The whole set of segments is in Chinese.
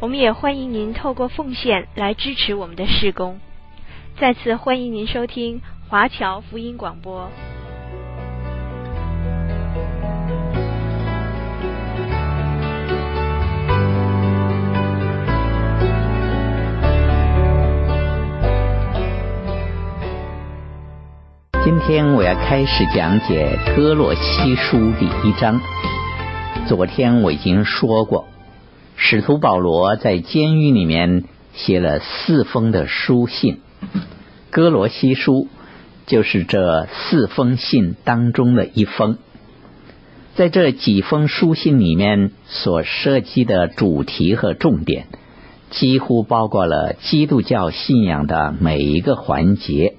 我们也欢迎您透过奉献来支持我们的事工。再次欢迎您收听华侨福音广播。今天我要开始讲解歌洛西书第一章。昨天我已经说过。使徒保罗在监狱里面写了四封的书信，哥罗西书就是这四封信当中的一封。在这几封书信里面所涉及的主题和重点，几乎包括了基督教信仰的每一个环节。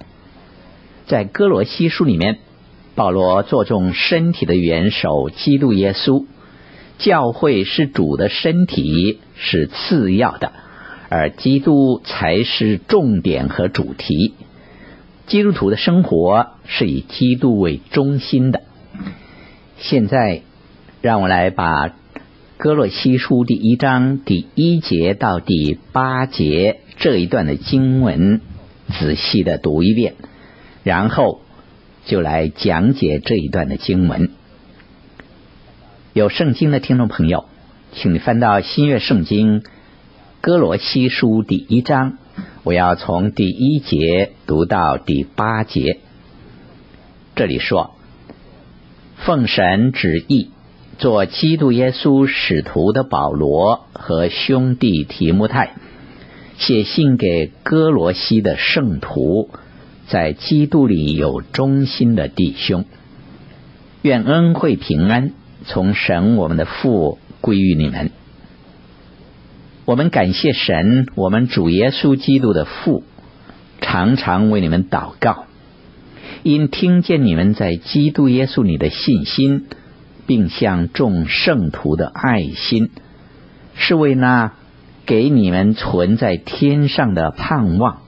在哥罗西书里面，保罗着重身体的元首基督耶稣。教会是主的身体，是次要的，而基督才是重点和主题。基督徒的生活是以基督为中心的。现在，让我来把哥罗西书第一章第一节到第八节这一段的经文仔细的读一遍，然后就来讲解这一段的经文。有圣经的听众朋友，请你翻到新约圣经歌罗西书第一章，我要从第一节读到第八节。这里说：“奉神旨意，做基督耶稣使徒的保罗和兄弟提摩太，写信给哥罗西的圣徒，在基督里有忠心的弟兄，愿恩惠平安。”从神我们的父归于你们，我们感谢神，我们主耶稣基督的父，常常为你们祷告，因听见你们在基督耶稣里的信心，并向众圣徒的爱心，是为那给你们存在天上的盼望。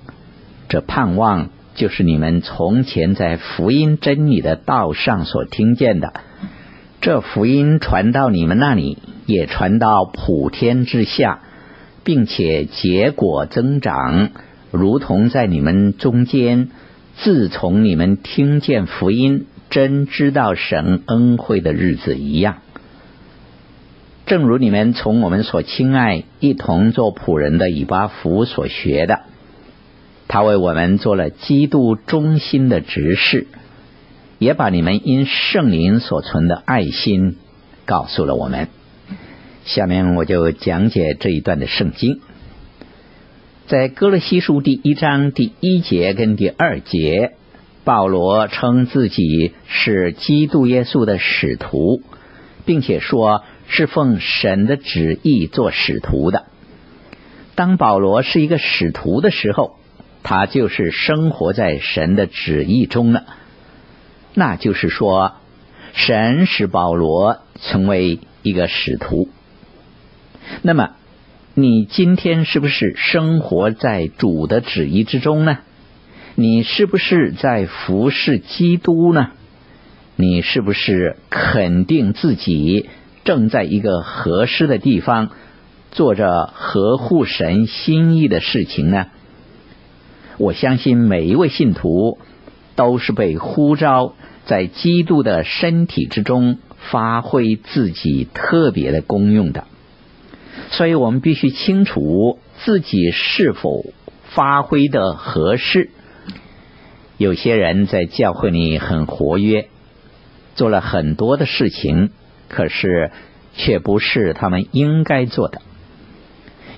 这盼望就是你们从前在福音真理的道上所听见的。这福音传到你们那里，也传到普天之下，并且结果增长，如同在你们中间，自从你们听见福音，真知道神恩惠的日子一样。正如你们从我们所亲爱、一同做仆人的以巴弗所学的，他为我们做了基督忠心的执事。也把你们因圣灵所存的爱心告诉了我们。下面我就讲解这一段的圣经，在歌罗西书第一章第一节跟第二节，保罗称自己是基督耶稣的使徒，并且说是奉神的旨意做使徒的。当保罗是一个使徒的时候，他就是生活在神的旨意中了。那就是说，神使保罗成为一个使徒。那么，你今天是不是生活在主的旨意之中呢？你是不是在服侍基督呢？你是不是肯定自己正在一个合适的地方做着合乎神心意的事情呢？我相信每一位信徒都是被呼召。在基督的身体之中发挥自己特别的功用的，所以我们必须清楚自己是否发挥的合适。有些人在教会里很活跃，做了很多的事情，可是却不是他们应该做的。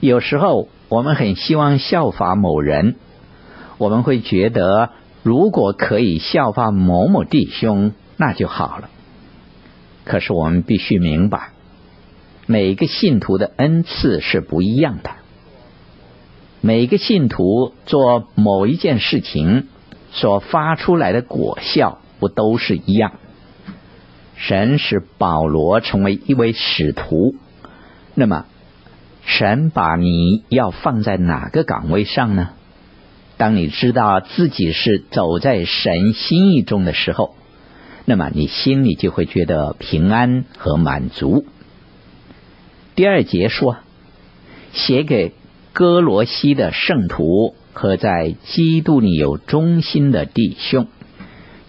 有时候我们很希望效法某人，我们会觉得。如果可以效法某某弟兄，那就好了。可是我们必须明白，每个信徒的恩赐是不一样的。每个信徒做某一件事情所发出来的果效，不都是一样？神使保罗成为一位使徒，那么神把你要放在哪个岗位上呢？当你知道自己是走在神心意中的时候，那么你心里就会觉得平安和满足。第二节说，写给歌罗西的圣徒和在基督里有忠心的弟兄，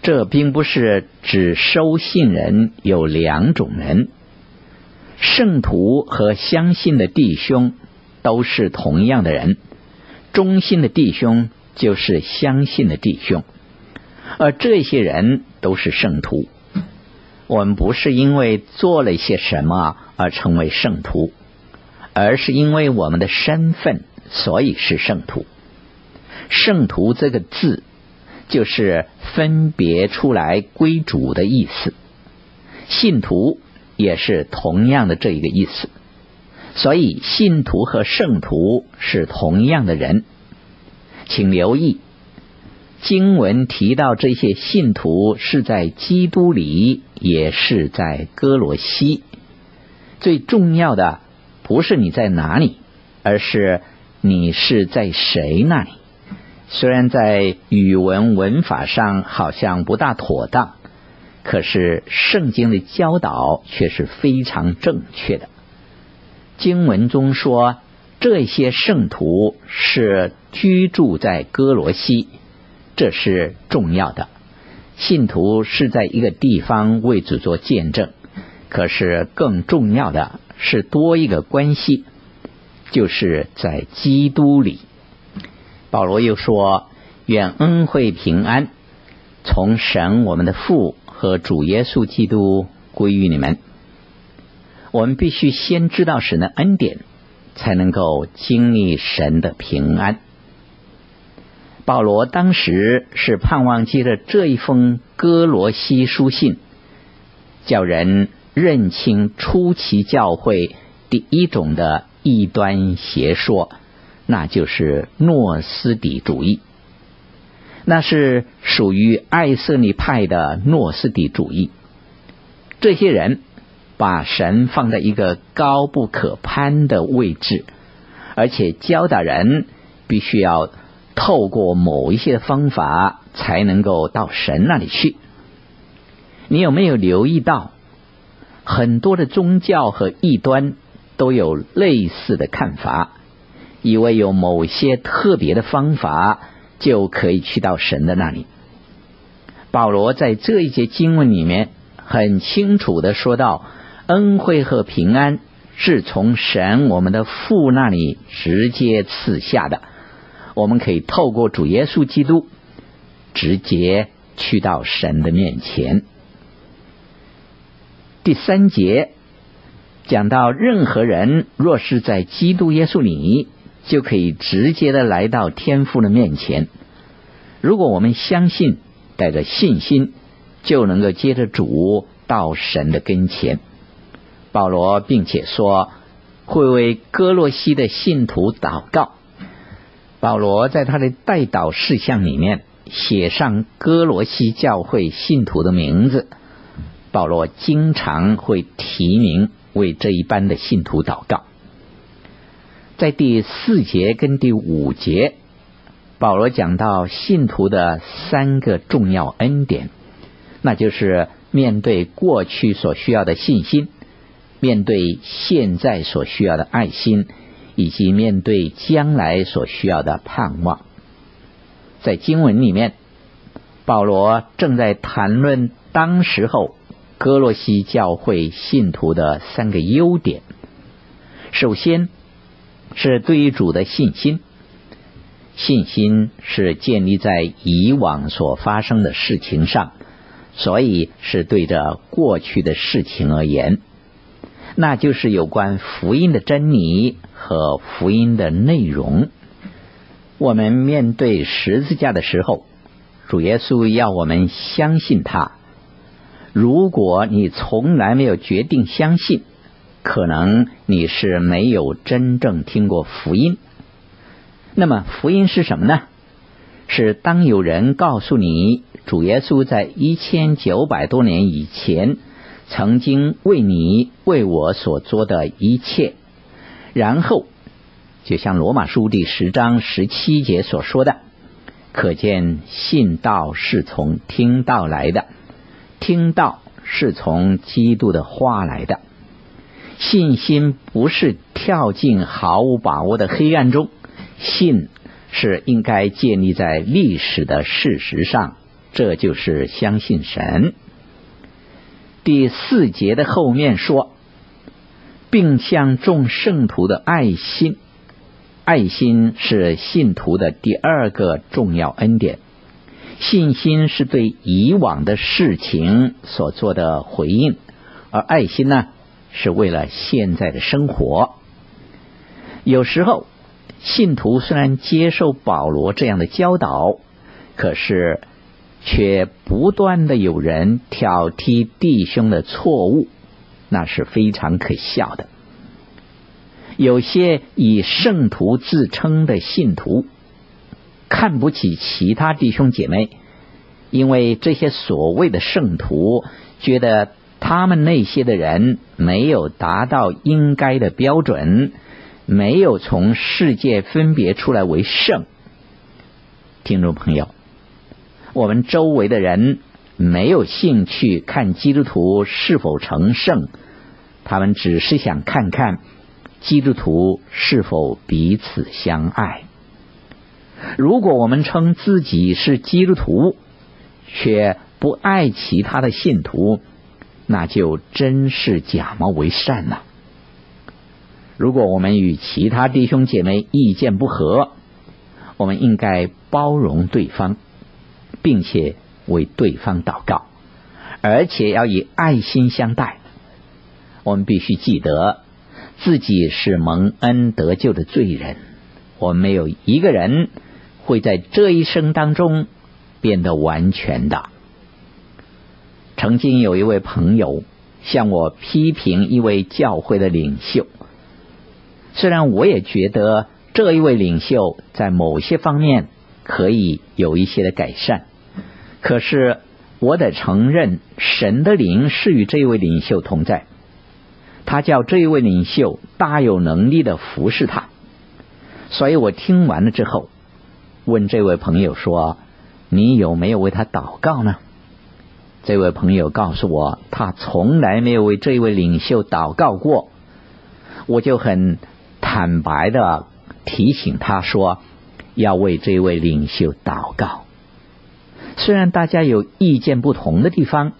这并不是指收信人有两种人，圣徒和相信的弟兄都是同样的人，忠心的弟兄就是相信的弟兄，而这些人都是圣徒。我们不是因为做了一些什么而成为圣徒。而是因为我们的身份，所以是圣徒。圣徒这个字，就是分别出来归主的意思。信徒也是同样的这一个意思。所以，信徒和圣徒是同样的人。请留意，经文提到这些信徒是在基督里，也是在哥罗西。最重要的。不是你在哪里，而是你是在谁那里。虽然在语文文法上好像不大妥当，可是圣经的教导却是非常正确的。经文中说，这些圣徒是居住在歌罗西，这是重要的。信徒是在一个地方为主做见证，可是更重要的。是多一个关系，就是在基督里。保罗又说：“愿恩惠平安从神我们的父和主耶稣基督归于你们。”我们必须先知道神的恩典，才能够经历神的平安。保罗当时是盼望借着这一封歌罗西书信，叫人。认清初期教会第一种的异端邪说，那就是诺斯底主义。那是属于爱色尼派的诺斯底主义。这些人把神放在一个高不可攀的位置，而且教导人必须要透过某一些方法才能够到神那里去。你有没有留意到？很多的宗教和异端都有类似的看法，以为有某些特别的方法就可以去到神的那里。保罗在这一节经文里面很清楚的说到，恩惠和平安是从神我们的父那里直接赐下的，我们可以透过主耶稣基督直接去到神的面前。第三节讲到，任何人若是在基督耶稣里，就可以直接的来到天父的面前。如果我们相信，带着信心，就能够接着主到神的跟前。保罗并且说会为哥罗西的信徒祷告。保罗在他的代祷事项里面写上哥罗西教会信徒的名字。保罗经常会提名为这一班的信徒祷告。在第四节跟第五节，保罗讲到信徒的三个重要恩典，那就是面对过去所需要的信心，面对现在所需要的爱心，以及面对将来所需要的盼望。在经文里面，保罗正在谈论当时候。哥罗西教会信徒的三个优点，首先是对于主的信心，信心是建立在以往所发生的事情上，所以是对着过去的事情而言，那就是有关福音的真理和福音的内容。我们面对十字架的时候，主耶稣要我们相信他。如果你从来没有决定相信，可能你是没有真正听过福音。那么福音是什么呢？是当有人告诉你，主耶稣在一千九百多年以前曾经为你为我所做的一切，然后就像罗马书第十章十七节所说的，可见信道是从听道来的，听道是从基督的话来的。信心不是跳进毫无把握的黑暗中，信。是应该建立在历史的事实上，这就是相信神。第四节的后面说，并向众圣徒的爱心，爱心是信徒的第二个重要恩典。信心是对以往的事情所做的回应，而爱心呢，是为了现在的生活。有时候。信徒虽然接受保罗这样的教导，可是却不断的有人挑剔弟兄的错误，那是非常可笑的。有些以圣徒自称的信徒，看不起其他弟兄姐妹，因为这些所谓的圣徒觉得他们那些的人没有达到应该的标准。没有从世界分别出来为圣，听众朋友，我们周围的人没有兴趣看基督徒是否成圣，他们只是想看看基督徒是否彼此相爱。如果我们称自己是基督徒，却不爱其他的信徒，那就真是假冒为善了。如果我们与其他弟兄姐妹意见不合，我们应该包容对方，并且为对方祷告，而且要以爱心相待。我们必须记得，自己是蒙恩得救的罪人，我们没有一个人会在这一生当中变得完全的。曾经有一位朋友向我批评一位教会的领袖。虽然我也觉得这一位领袖在某些方面可以有一些的改善，可是我得承认神的灵是与这位领袖同在，他叫这一位领袖大有能力的服侍他。所以我听完了之后，问这位朋友说：“你有没有为他祷告呢？”这位朋友告诉我，他从来没有为这位领袖祷告过。我就很。坦白的提醒他说，要为这位领袖祷告。虽然大家有意见不同的地方，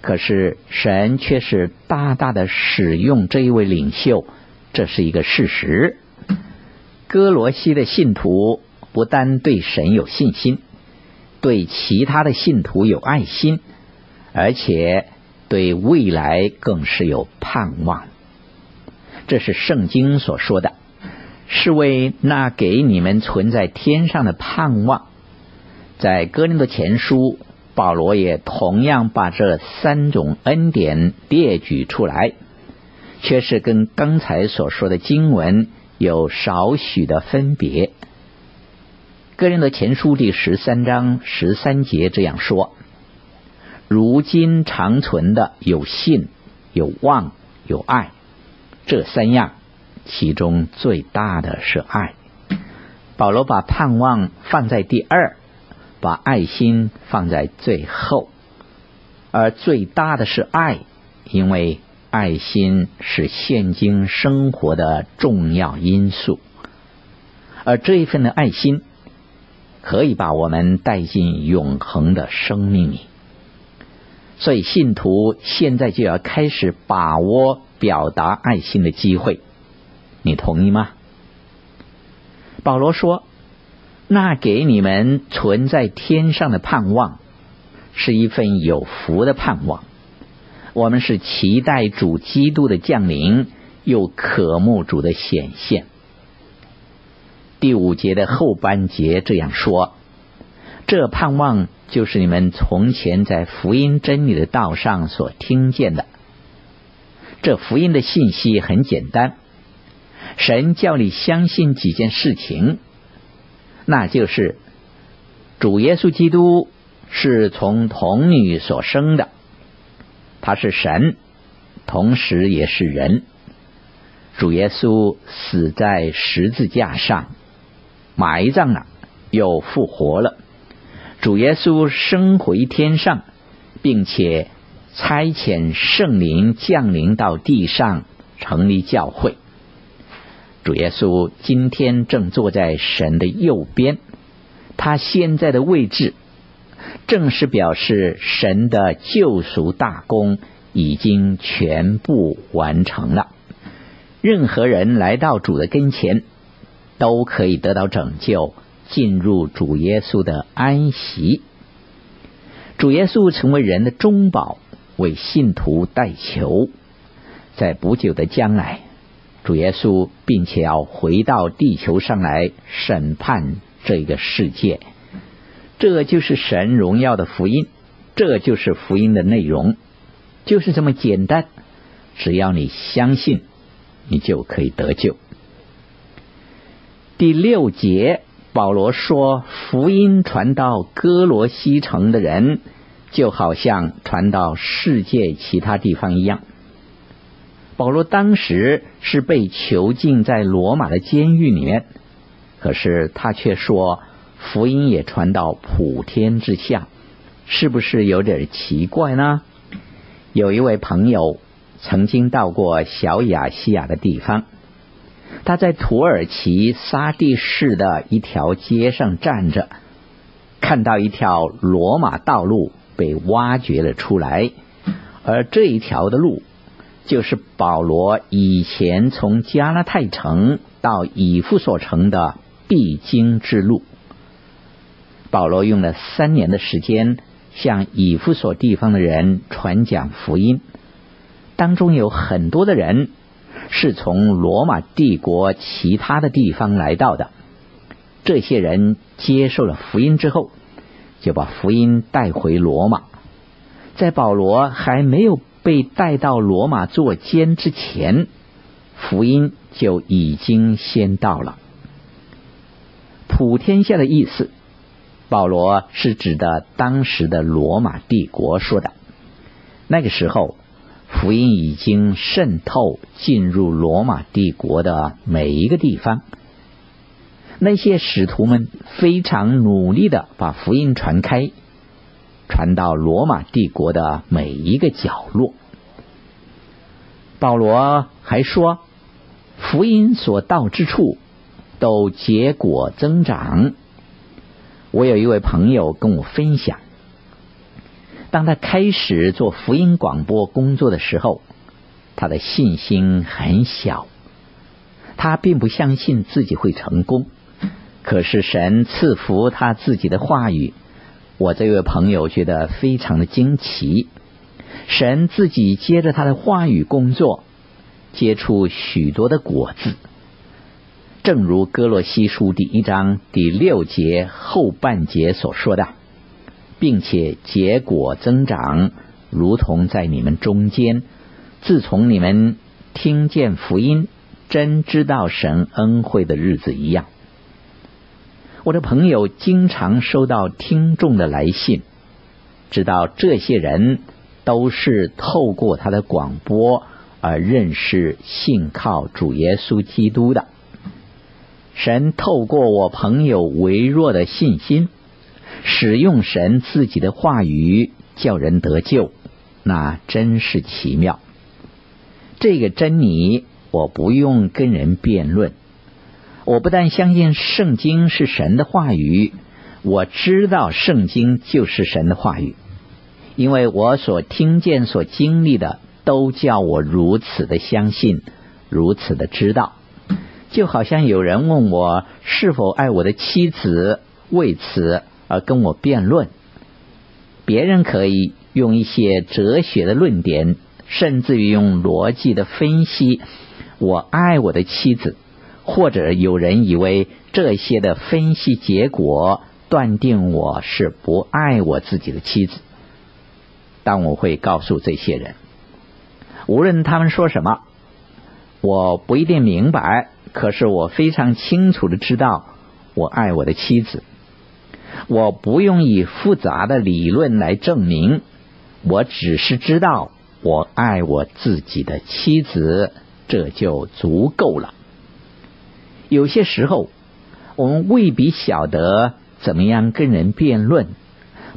可是神却是大大的使用这一位领袖，这是一个事实。歌罗西的信徒不单对神有信心，对其他的信徒有爱心，而且对未来更是有盼望。这是圣经所说的，是为那给你们存在天上的盼望。在哥林多前书，保罗也同样把这三种恩典列举出来，却是跟刚才所说的经文有少许的分别。哥林多前书第十三章十三节这样说：“如今长存的有信、有望、有爱。”这三样，其中最大的是爱。保罗把盼望放在第二，把爱心放在最后，而最大的是爱，因为爱心是现今生活的重要因素，而这一份的爱心，可以把我们带进永恒的生命里。所以，信徒现在就要开始把握。表达爱心的机会，你同意吗？保罗说：“那给你们存在天上的盼望，是一份有福的盼望。我们是期待主基督的降临，又渴慕主的显现。”第五节的后半节这样说：“这盼望就是你们从前在福音真理的道上所听见的。”这福音的信息很简单，神叫你相信几件事情，那就是主耶稣基督是从童女所生的，他是神，同时也是人。主耶稣死在十字架上，埋葬了，又复活了。主耶稣升回天上，并且差遣圣灵降临到地上，成立教会。主耶稣今天正坐在神的右边，他现在的位置，正是表示神的救赎大功已经全部完成了。任何人来到主的跟前，都可以得到拯救，进入主耶稣的安息。主耶稣成为人的中保，为信徒代求，在不久的将来。主耶稣，并且要回到地球上来审判这个世界，这就是神荣耀的福音，这就是福音的内容，就是这么简单。只要你相信，你就可以得救。第六节，保罗说：“福音传到歌罗西城的人，就好像传到世界其他地方一样。”保罗当时是被囚禁在罗马的监狱里面，可是他却说福音也传到普天之下，是不是有点奇怪呢？有一位朋友曾经到过小亚细亚的地方，他在土耳其撒蒂市的一条街上站着，看到一条罗马道路被挖掘了出来，而这一条的路。就是保罗以前从加拉太城到以弗所城的必经之路。保罗用了三年的时间向以弗所地方的人传讲福音，当中有很多的人是从罗马帝国其他的地方来到的。这些人接受了福音之后，就把福音带回罗马。在保罗还没有被带到罗马做监之前，福音就已经先到了。普天下的意思，保罗是指的当时的罗马帝国说的。那个时候，福音已经渗透进入罗马帝国的每一个地方。那些使徒们非常努力的把福音传开。传到罗马帝国的每一个角落。保罗还说，福音所到之处都结果增长。我有一位朋友跟我分享，当他开始做福音广播工作的时候，他的信心很小，他并不相信自己会成功。可是神赐福他自己的话语。我这位朋友觉得非常的惊奇，神自己接着他的话语工作，结出许多的果子，正如哥罗西书第一章第六节后半节所说的，并且结果增长，如同在你们中间，自从你们听见福音，真知道神恩惠的日子一样。我的朋友经常收到听众的来信，知道这些人都是透过他的广播而认识、信靠主耶稣基督的。神透过我朋友微弱的信心，使用神自己的话语叫人得救，那真是奇妙。这个真理，我不用跟人辩论。我不但相信圣经是神的话语，我知道圣经就是神的话语，因为我所听见、所经历的，都叫我如此的相信，如此的知道。就好像有人问我是否爱我的妻子，为此而跟我辩论。别人可以用一些哲学的论点，甚至于用逻辑的分析，我爱我的妻子。或者有人以为这些的分析结果断定我是不爱我自己的妻子，但我会告诉这些人，无论他们说什么，我不一定明白，可是我非常清楚的知道，我爱我的妻子。我不用以复杂的理论来证明，我只是知道我爱我自己的妻子，这就足够了。有些时候，我们未必晓得怎么样跟人辩论，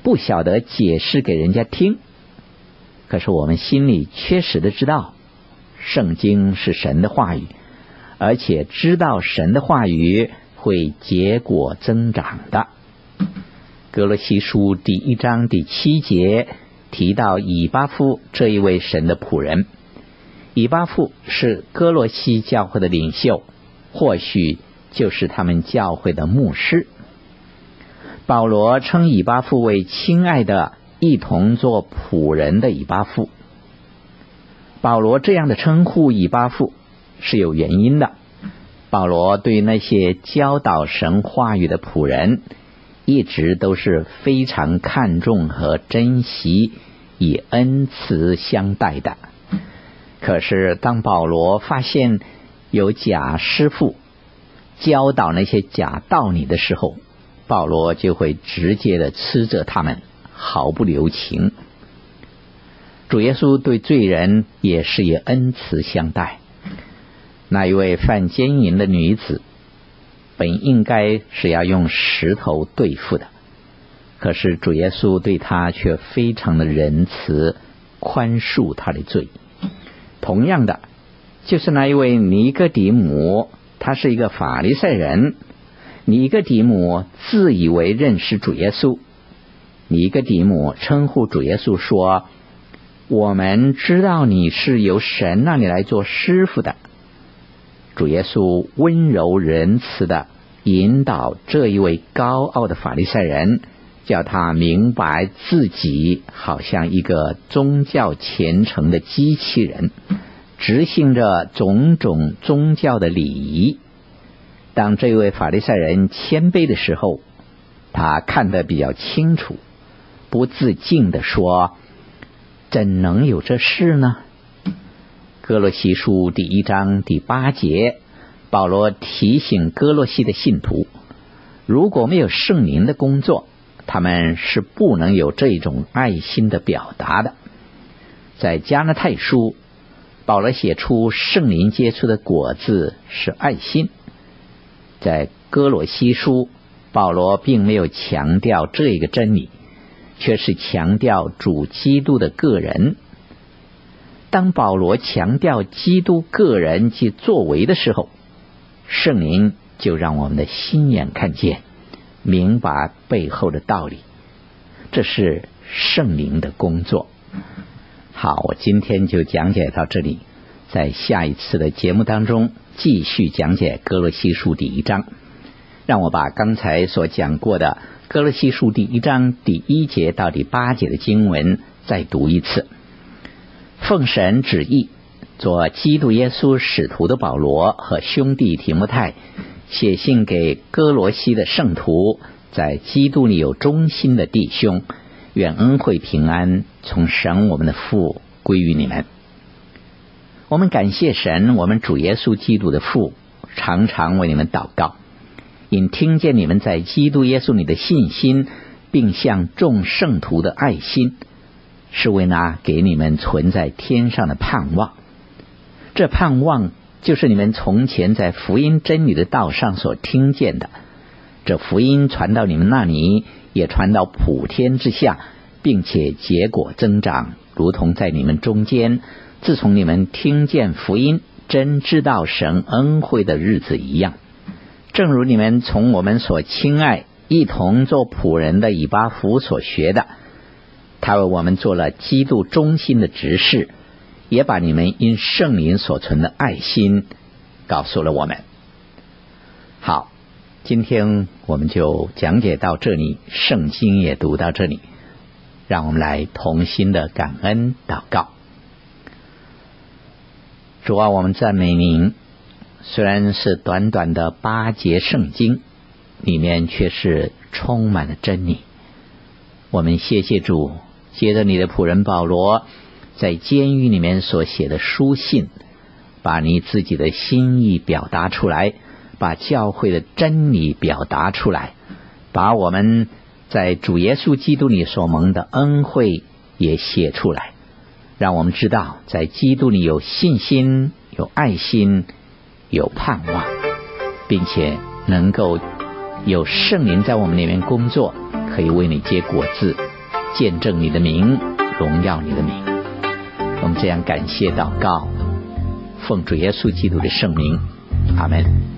不晓得解释给人家听。可是我们心里确实的知道，圣经是神的话语，而且知道神的话语会结果增长的。格罗西书第一章第七节提到以巴夫这一位神的仆人，以巴夫是歌罗西教会的领袖，或许就是他们教会的牧师。保罗称以巴父为亲爱的，一同做仆人的以巴父。保罗这样的称呼以巴父是有原因的。保罗对那些教导神话语的仆人，一直都是非常看重和珍惜，以恩慈相待的。可是，当保罗发现有假师傅教导那些假道理的时候，保罗就会直接的斥责他们，毫不留情。主耶稣对罪人也是以恩慈相待。那一位犯奸淫的女子。本应该是要用石头对付的，可是主耶稣对她却非常的仁慈，宽恕她的罪。同样的，就是那一位尼哥底母，他是一个法利赛人。尼哥底母自以为认识主耶稣，尼哥底母称呼主耶稣说：“我们知道你是由神那里来做师傅的。”主耶稣温柔仁慈的引导这一位高傲的法利赛人，叫他明白自己好像一个宗教虔诚的机器人，执行着种种宗教的礼仪。当这位法利赛人谦卑的时候，他看得比较清楚，不自禁地说：“怎能有这事呢？”哥罗西书第一章第八节，保罗提醒哥罗西的信徒，如果没有圣灵的工作，他们是不能有这种爱心的表达的。在加拉太书，保罗写出圣灵结出的果子是爱心；在哥罗西书，保罗并没有强调这个真理，却是强调主基督的个人。当保罗强调基督个人及作为的时候，圣灵就让我们的心眼看见，明白背后的道理。这是圣灵的工作。好，我今天就讲解到这里，在下一次的节目当中继续讲解歌罗西书第一章。让我把刚才所讲过的歌罗西书第一章第一节到第八节的经文再读一次。奉神旨意，做基督耶稣使徒的保罗和兄弟提摩太，写信给哥罗西的圣徒，在基督里有忠心的弟兄，愿恩惠平安从神我们的父归于你们。我们感谢神，我们主耶稣基督的父，常常为你们祷告，因听见你们在基督耶稣里的信心，并向众圣徒的爱心。是为那给你们存在天上的盼望，这盼望就是你们从前在福音真理的道上所听见的。这福音传到你们那里，也传到普天之下，并且结果增长，如同在你们中间，自从你们听见福音，真知道神恩惠的日子一样。正如你们从我们所亲爱、一同做仆人的以巴弗所学的。他为我们做了基督忠心的执事，也把你们因圣灵所存的爱心告诉了我们。好，今天我们就讲解到这里，圣经也读到这里，让我们来同心的感恩祷告。主啊，我们赞美您。虽然是短短的八节圣经，里面却是充满了真理。我们谢谢主。接着，你的仆人保罗在监狱里面所写的书信，把你自己的心意表达出来，把教会的真理表达出来，把我们在主耶稣基督里所蒙的恩惠也写出来，让我们知道在基督里有信心、有爱心、有盼望，并且能够有圣灵在我们里面工作，可以为你结果子，见证你的名，荣耀你的名。我们这样感谢祷告，奉主耶稣基督的圣名，阿门。